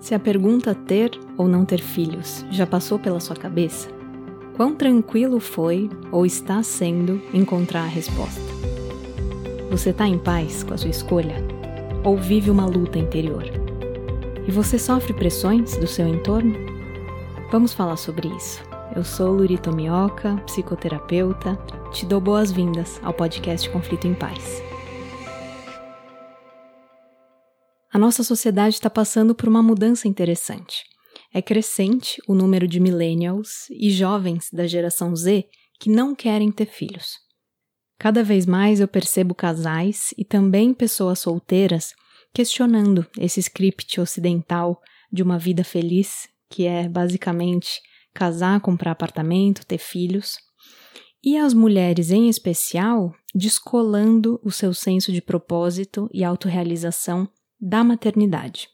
Se a pergunta ter ou não ter filhos já passou pela sua cabeça, quão tranquilo foi ou está sendo encontrar a resposta? Você está em paz com a sua escolha? Ou vive uma luta interior? E você sofre pressões do seu entorno? Vamos falar sobre isso. Eu sou Lurito Mioca, psicoterapeuta. Te dou boas-vindas ao podcast Conflito em Paz. A nossa sociedade está passando por uma mudança interessante. É crescente o número de millennials e jovens da geração Z que não querem ter filhos. Cada vez mais eu percebo casais e também pessoas solteiras questionando esse script ocidental de uma vida feliz, que é basicamente casar, comprar apartamento, ter filhos, e as mulheres em especial descolando o seu senso de propósito e autorrealização da maternidade.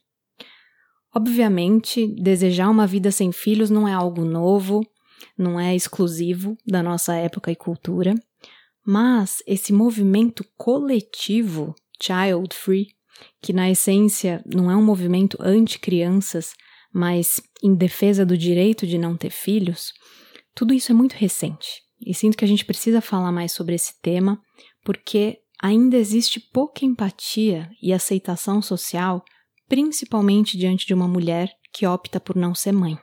Obviamente, desejar uma vida sem filhos não é algo novo, não é exclusivo da nossa época e cultura, mas esse movimento coletivo child free, que na essência não é um movimento anti-crianças, mas em defesa do direito de não ter filhos, tudo isso é muito recente. E sinto que a gente precisa falar mais sobre esse tema, porque ainda existe pouca empatia e aceitação social, principalmente diante de uma mulher que opta por não ser mãe.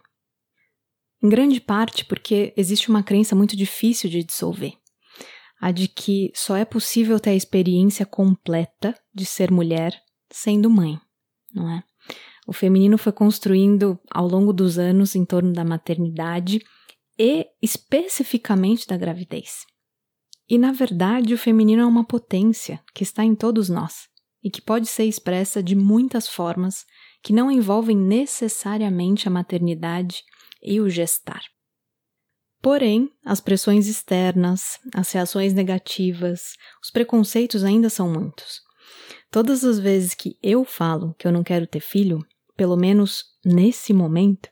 Em grande parte porque existe uma crença muito difícil de dissolver. A de que só é possível ter a experiência completa de ser mulher sendo mãe, não é? O feminino foi construindo ao longo dos anos em torno da maternidade e especificamente da gravidez. E na verdade, o feminino é uma potência que está em todos nós e que pode ser expressa de muitas formas que não envolvem necessariamente a maternidade e o gestar. Porém, as pressões externas, as reações negativas, os preconceitos ainda são muitos. Todas as vezes que eu falo que eu não quero ter filho, pelo menos nesse momento,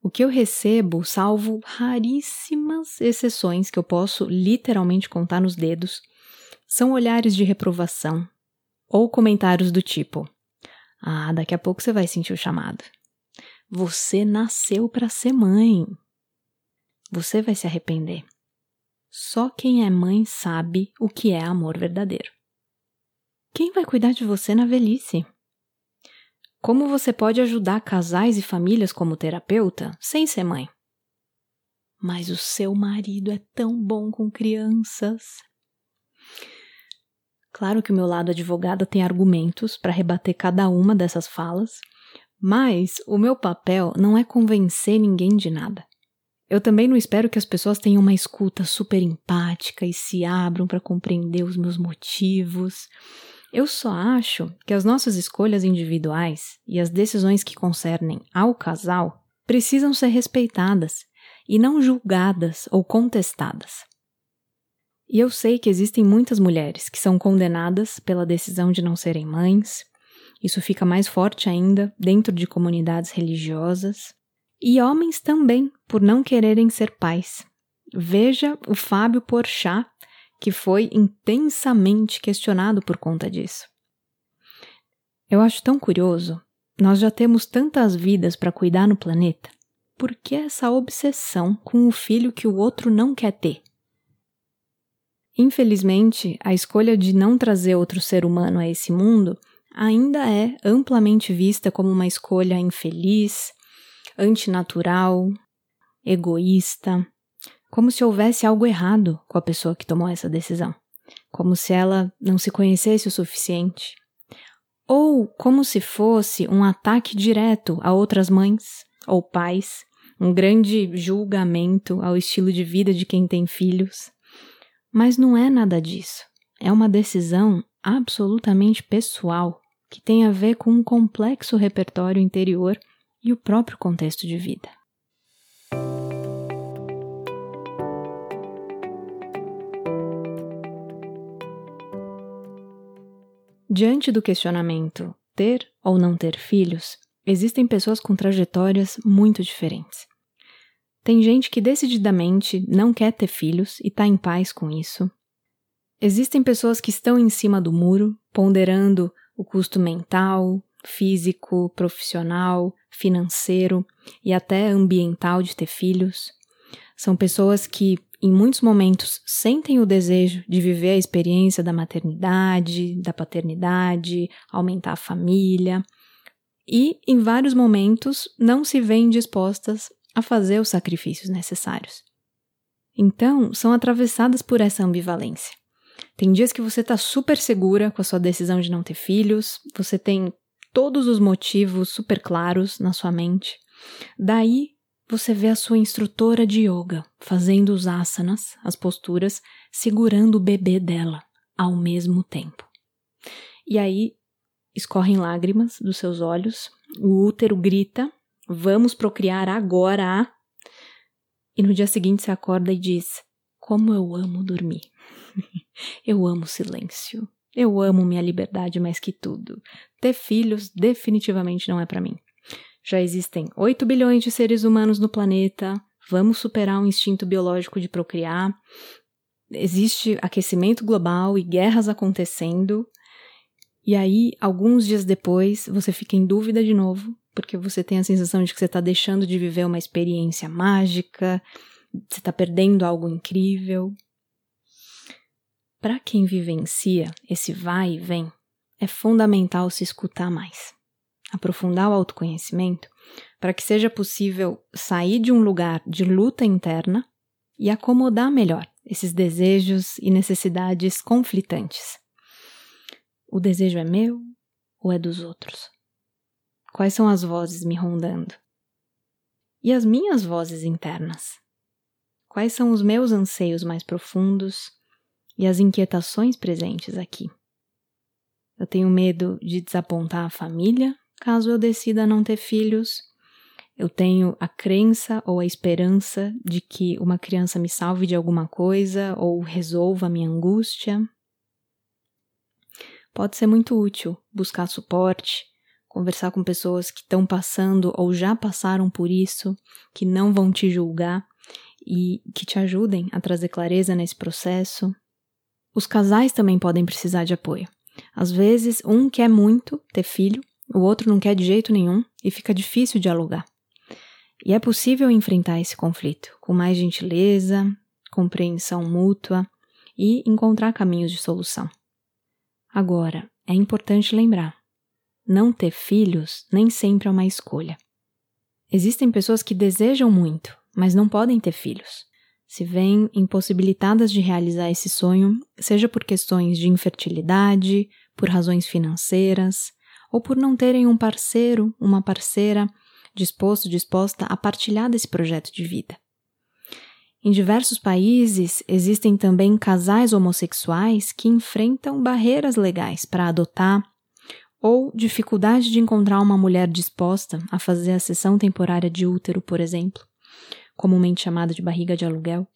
o que eu recebo, salvo raríssimas exceções que eu posso literalmente contar nos dedos, são olhares de reprovação ou comentários do tipo: Ah, daqui a pouco você vai sentir o chamado. Você nasceu para ser mãe. Você vai se arrepender. Só quem é mãe sabe o que é amor verdadeiro. Quem vai cuidar de você na velhice? Como você pode ajudar casais e famílias como terapeuta sem ser mãe? Mas o seu marido é tão bom com crianças. Claro que o meu lado advogada tem argumentos para rebater cada uma dessas falas, mas o meu papel não é convencer ninguém de nada. Eu também não espero que as pessoas tenham uma escuta super empática e se abram para compreender os meus motivos. Eu só acho que as nossas escolhas individuais e as decisões que concernem ao casal precisam ser respeitadas e não julgadas ou contestadas. E eu sei que existem muitas mulheres que são condenadas pela decisão de não serem mães, isso fica mais forte ainda dentro de comunidades religiosas, e homens também por não quererem ser pais. Veja o Fábio Porchat que foi intensamente questionado por conta disso. Eu acho tão curioso. Nós já temos tantas vidas para cuidar no planeta. Por que essa obsessão com o filho que o outro não quer ter? Infelizmente, a escolha de não trazer outro ser humano a esse mundo ainda é amplamente vista como uma escolha infeliz, antinatural, egoísta, como se houvesse algo errado com a pessoa que tomou essa decisão, como se ela não se conhecesse o suficiente, ou como se fosse um ataque direto a outras mães ou pais, um grande julgamento ao estilo de vida de quem tem filhos. Mas não é nada disso. É uma decisão absolutamente pessoal que tem a ver com um complexo repertório interior e o próprio contexto de vida. Diante do questionamento ter ou não ter filhos, existem pessoas com trajetórias muito diferentes. Tem gente que decididamente não quer ter filhos e está em paz com isso. Existem pessoas que estão em cima do muro, ponderando o custo mental, físico, profissional, financeiro e até ambiental de ter filhos. São pessoas que, em muitos momentos, sentem o desejo de viver a experiência da maternidade, da paternidade, aumentar a família, e, em vários momentos, não se veem dispostas a fazer os sacrifícios necessários. Então, são atravessadas por essa ambivalência. Tem dias que você está super segura com a sua decisão de não ter filhos, você tem todos os motivos super claros na sua mente. Daí você vê a sua instrutora de yoga fazendo os asanas, as posturas, segurando o bebê dela ao mesmo tempo. E aí escorrem lágrimas dos seus olhos, o útero grita: Vamos procriar agora! E no dia seguinte você acorda e diz: Como eu amo dormir! eu amo silêncio. Eu amo minha liberdade mais que tudo. Ter filhos definitivamente não é para mim. Já existem 8 bilhões de seres humanos no planeta. Vamos superar o instinto biológico de procriar. Existe aquecimento global e guerras acontecendo. E aí, alguns dias depois, você fica em dúvida de novo, porque você tem a sensação de que você está deixando de viver uma experiência mágica, você está perdendo algo incrível. Para quem vivencia esse vai e vem, é fundamental se escutar mais, aprofundar o autoconhecimento para que seja possível sair de um lugar de luta interna e acomodar melhor esses desejos e necessidades conflitantes. O desejo é meu ou é dos outros? Quais são as vozes me rondando? E as minhas vozes internas? Quais são os meus anseios mais profundos e as inquietações presentes aqui? Eu tenho medo de desapontar a família caso eu decida não ter filhos. Eu tenho a crença ou a esperança de que uma criança me salve de alguma coisa ou resolva a minha angústia. Pode ser muito útil buscar suporte, conversar com pessoas que estão passando ou já passaram por isso, que não vão te julgar e que te ajudem a trazer clareza nesse processo. Os casais também podem precisar de apoio. Às vezes, um quer muito ter filho, o outro não quer de jeito nenhum e fica difícil dialogar. E é possível enfrentar esse conflito com mais gentileza, compreensão mútua e encontrar caminhos de solução. Agora, é importante lembrar: não ter filhos nem sempre é uma escolha. Existem pessoas que desejam muito, mas não podem ter filhos. Se veem impossibilitadas de realizar esse sonho, seja por questões de infertilidade, por razões financeiras, ou por não terem um parceiro, uma parceira disposto, disposta a partilhar desse projeto de vida. Em diversos países existem também casais homossexuais que enfrentam barreiras legais para adotar ou dificuldade de encontrar uma mulher disposta a fazer a sessão temporária de útero, por exemplo, comumente chamada de barriga de aluguel.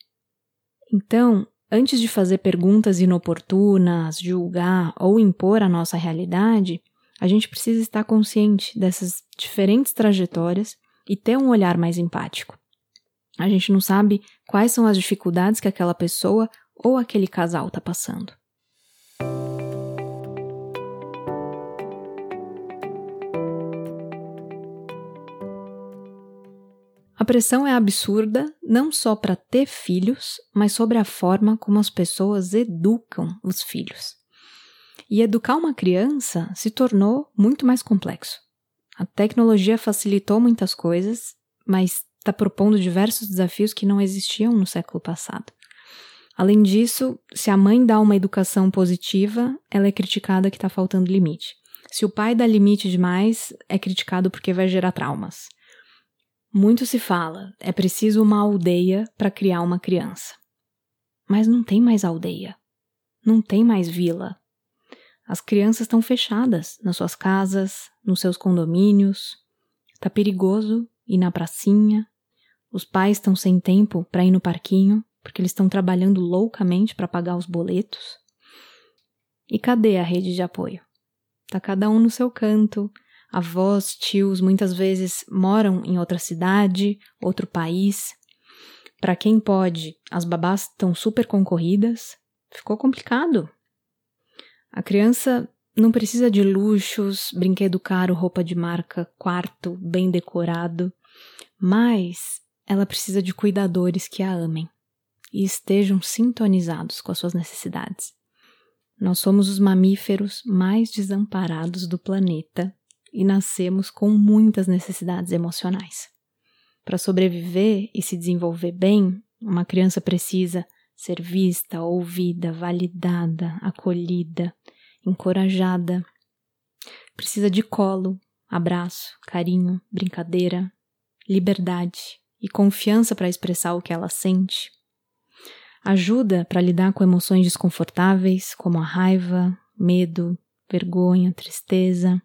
Então, antes de fazer perguntas inoportunas, julgar ou impor a nossa realidade, a gente precisa estar consciente dessas diferentes trajetórias e ter um olhar mais empático. A gente não sabe quais são as dificuldades que aquela pessoa ou aquele casal está passando. A pressão é absurda não só para ter filhos, mas sobre a forma como as pessoas educam os filhos. E educar uma criança se tornou muito mais complexo. A tecnologia facilitou muitas coisas, mas está propondo diversos desafios que não existiam no século passado. Além disso, se a mãe dá uma educação positiva, ela é criticada que está faltando limite. Se o pai dá limite demais, é criticado porque vai gerar traumas. Muito se fala, é preciso uma aldeia para criar uma criança. Mas não tem mais aldeia. Não tem mais vila. As crianças estão fechadas nas suas casas, nos seus condomínios. Tá perigoso ir na pracinha, os pais estão sem tempo para ir no parquinho, porque eles estão trabalhando loucamente para pagar os boletos. E cadê a rede de apoio? Tá cada um no seu canto. Avós, tios, muitas vezes moram em outra cidade, outro país. Para quem pode, as babás estão super concorridas. Ficou complicado. A criança não precisa de luxos, brinquedo caro, roupa de marca, quarto bem decorado, mas ela precisa de cuidadores que a amem e estejam sintonizados com as suas necessidades. Nós somos os mamíferos mais desamparados do planeta e nascemos com muitas necessidades emocionais. Para sobreviver e se desenvolver bem, uma criança precisa ser vista, ouvida, validada, acolhida, encorajada. Precisa de colo, abraço, carinho, brincadeira, liberdade e confiança para expressar o que ela sente. Ajuda para lidar com emoções desconfortáveis, como a raiva, medo, vergonha, tristeza.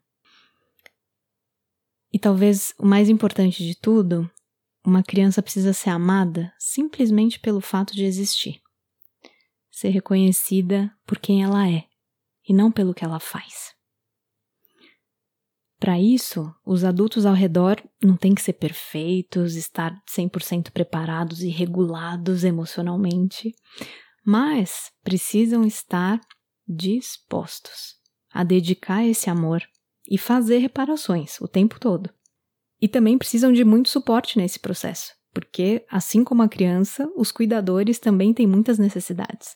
E talvez o mais importante de tudo, uma criança precisa ser amada simplesmente pelo fato de existir. Ser reconhecida por quem ela é e não pelo que ela faz. Para isso, os adultos ao redor não têm que ser perfeitos, estar 100% preparados e regulados emocionalmente, mas precisam estar dispostos a dedicar esse amor e fazer reparações o tempo todo. E também precisam de muito suporte nesse processo, porque, assim como a criança, os cuidadores também têm muitas necessidades.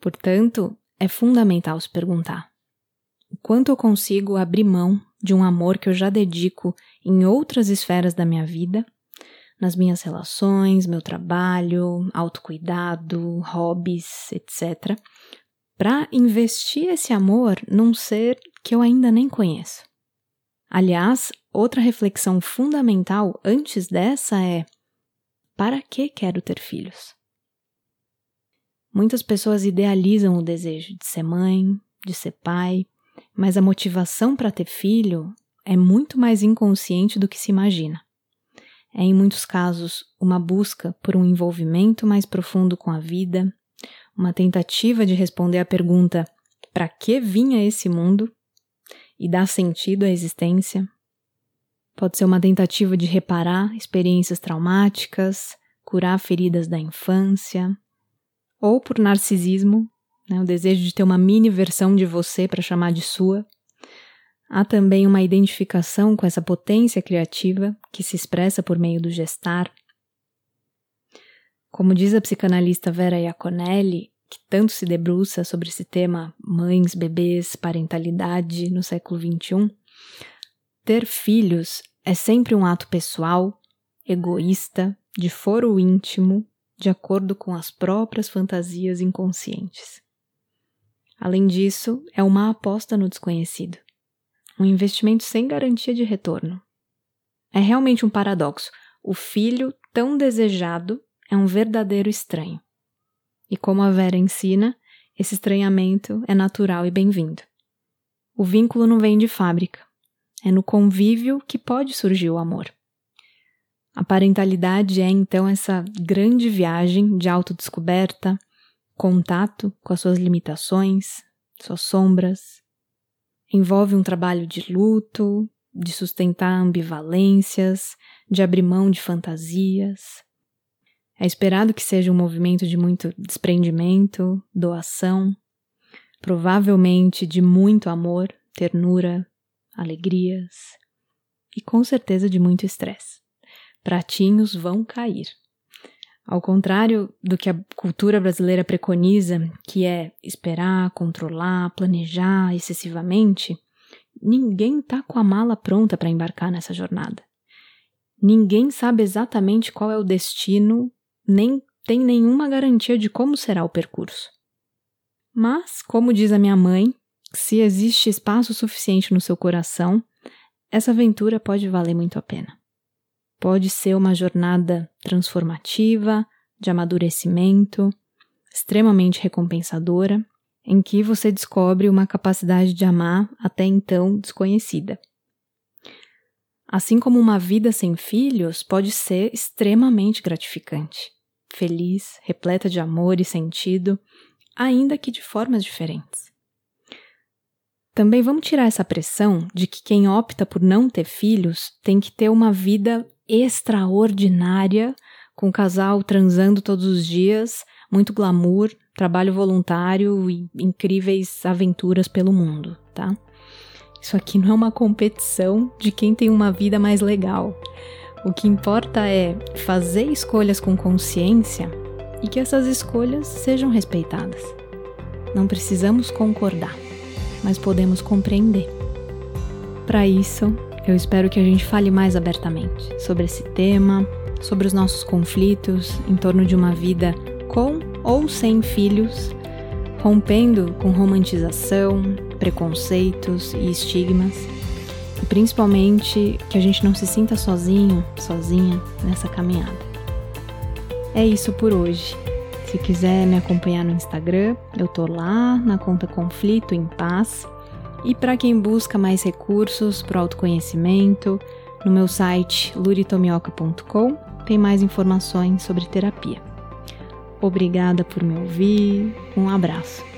Portanto, é fundamental se perguntar: o quanto eu consigo abrir mão de um amor que eu já dedico em outras esferas da minha vida, nas minhas relações, meu trabalho, autocuidado, hobbies, etc., para investir esse amor num ser que eu ainda nem conheço. Aliás, outra reflexão fundamental antes dessa é: para que quero ter filhos? Muitas pessoas idealizam o desejo de ser mãe, de ser pai, mas a motivação para ter filho é muito mais inconsciente do que se imagina. É, em muitos casos, uma busca por um envolvimento mais profundo com a vida, uma tentativa de responder à pergunta: para que vinha esse mundo? e dar sentido à existência. Pode ser uma tentativa de reparar experiências traumáticas, curar feridas da infância, ou por narcisismo, né, o desejo de ter uma mini versão de você para chamar de sua. Há também uma identificação com essa potência criativa que se expressa por meio do gestar. Como diz a psicanalista Vera Iaconelli, que tanto se debruça sobre esse tema mães, bebês, parentalidade no século XXI, ter filhos é sempre um ato pessoal, egoísta, de foro íntimo de acordo com as próprias fantasias inconscientes. Além disso, é uma aposta no desconhecido, um investimento sem garantia de retorno. É realmente um paradoxo. O filho tão desejado é um verdadeiro estranho. E como a Vera ensina, esse estranhamento é natural e bem-vindo. O vínculo não vem de fábrica, é no convívio que pode surgir o amor. A parentalidade é então essa grande viagem de autodescoberta, contato com as suas limitações, suas sombras. Envolve um trabalho de luto, de sustentar ambivalências, de abrir mão de fantasias. É esperado que seja um movimento de muito desprendimento, doação, provavelmente de muito amor, ternura, alegrias e com certeza de muito estresse pratinhos vão cair. Ao contrário do que a cultura brasileira preconiza, que é esperar, controlar, planejar excessivamente, ninguém está com a mala pronta para embarcar nessa jornada. Ninguém sabe exatamente qual é o destino, nem tem nenhuma garantia de como será o percurso. Mas, como diz a minha mãe, se existe espaço suficiente no seu coração, essa aventura pode valer muito a pena. Pode ser uma jornada transformativa, de amadurecimento, extremamente recompensadora, em que você descobre uma capacidade de amar até então desconhecida. Assim como uma vida sem filhos pode ser extremamente gratificante, feliz, repleta de amor e sentido, ainda que de formas diferentes. Também vamos tirar essa pressão de que quem opta por não ter filhos tem que ter uma vida extraordinária, com o casal transando todos os dias, muito glamour, trabalho voluntário e incríveis aventuras pelo mundo. tá? Isso aqui não é uma competição de quem tem uma vida mais legal. O que importa é fazer escolhas com consciência e que essas escolhas sejam respeitadas. Não precisamos concordar, mas podemos compreender. Para isso, eu espero que a gente fale mais abertamente sobre esse tema, sobre os nossos conflitos em torno de uma vida com ou sem filhos, rompendo com romantização, preconceitos e estigmas. E principalmente que a gente não se sinta sozinho, sozinha nessa caminhada. É isso por hoje. Se quiser me acompanhar no Instagram, eu tô lá na conta Conflito em Paz. E para quem busca mais recursos para autoconhecimento, no meu site luritomioca.com tem mais informações sobre terapia. Obrigada por me ouvir, um abraço.